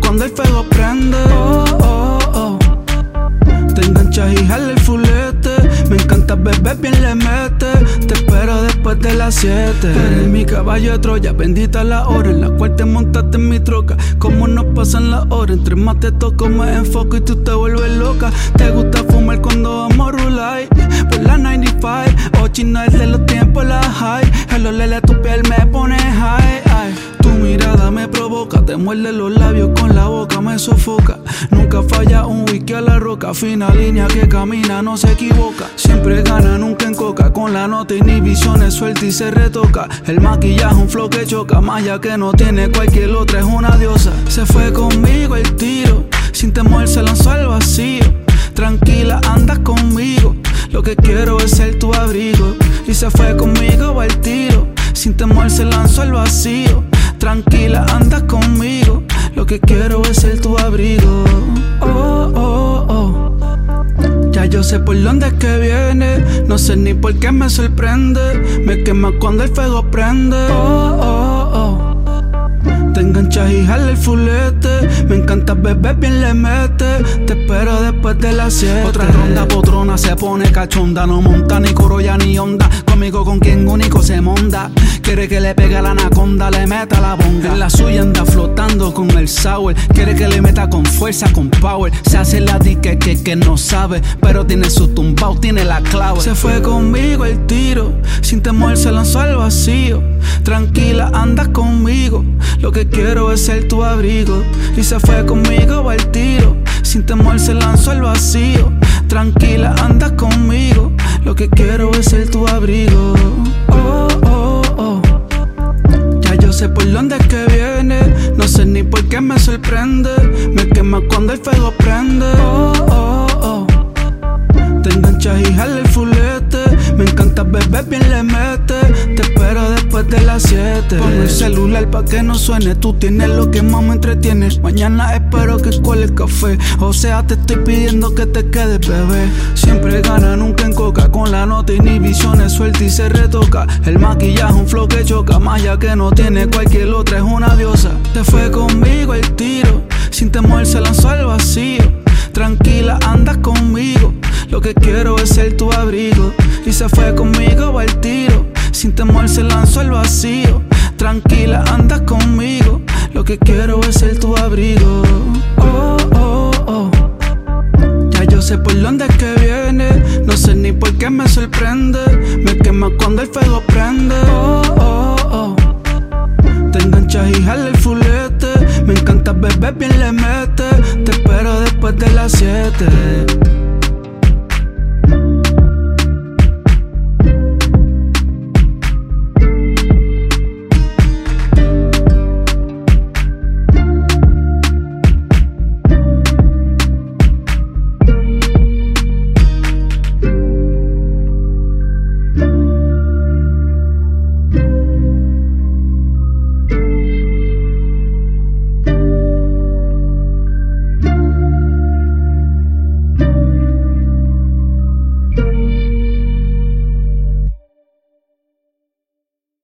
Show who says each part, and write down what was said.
Speaker 1: cuando el fuego prende. Oh, oh, oh. Te enganchas y jala el fulete. Me encanta beber bien le mete. Te espero después de las 7. Eres mi caballo de Troya. Bendita la hora en la cual te montaste en mi troca. Como nos pasan las horas. Entre más te toco, más enfoco y tú te vuelves loca. Te gusta fumar cuando vamos a rular. Por la 95. O chino es de los tiempos, la high. El olele a tu piel me pone high. Me provoca. Te muerde los labios con la boca, me sofoca. Nunca falla un whisky a la roca. Fina línea que camina, no se equivoca. Siempre gana, nunca en coca. Con la nota inhibiciones suelta y se retoca. El maquillaje, un flow que choca. Maya que no tiene cualquier otra, es una diosa. Se fue conmigo el tiro. Sin temor se lanzó al vacío. Tranquila, andas conmigo. Lo que quiero es ser tu abrigo. Y se fue conmigo al tiro. Sin temor se lanzó al vacío. Tranquila, andas conmigo. Lo que quiero es ser tu abrigo. Oh, oh, oh. Ya yo sé por dónde es que viene. No sé ni por qué me sorprende. Me quema cuando el fuego prende. Oh, oh, oh. Te enganchas y el fulete. Me encanta beber bien le mete. Te espero después de las 7. Otra ronda potrona se pone cachonda. No monta ni corolla ni onda. Conmigo con quien único se monda. Quiere que le pegue a la anaconda, le meta la bonga. En la suya anda flotando con el sour. Quiere que le meta con fuerza, con power. Se hace la dique que, que no sabe. Pero tiene su tumbao, tiene la clave. Se fue conmigo el tiro. Sin temor se lanzó al vacío. Tranquila, andas conmigo. Lo que quiero es ser tu abrigo. Y se fue conmigo al tiro. Sin temor se lanzó al vacío. Tranquila, andas conmigo. Lo que quiero es ser tu abrigo. Oh, oh, oh. Ya yo sé por dónde es que viene. No sé ni por qué me sorprende. Me quema cuando el fuego prende. Oh, oh, oh. Te enganchas y jala el fulete. Me encanta beber bien le mete. Te espero después de las 7. Pon el celular pa' que no suene. Tú tienes lo que más me entretiene. Mañana espero que cuele el café. O sea, te estoy pidiendo que te quedes, bebé. Siempre gana, nunca en coca. Con la nota inhibiciones suelta y se retoca. El maquillaje, un flow que choca. Maya que no tiene cualquier otra, es una diosa. Te fue conmigo el tiro. Sin temor se lanzó al vacío. Tranquila, andas conmigo. Lo que quiero es ser tu abrigo. Y se fue conmigo al tiro. Sin temor se lanzó al vacío. Tranquila, andas conmigo. Lo que quiero es ser tu abrigo. Oh, oh, oh. Ya yo sé por dónde es que viene. No sé ni por qué me sorprende. Me quema cuando el fuego prende. Oh, oh, oh. Te enganchas y jala el fulete. Me encanta beber bien le mete. Te espero después de las 7.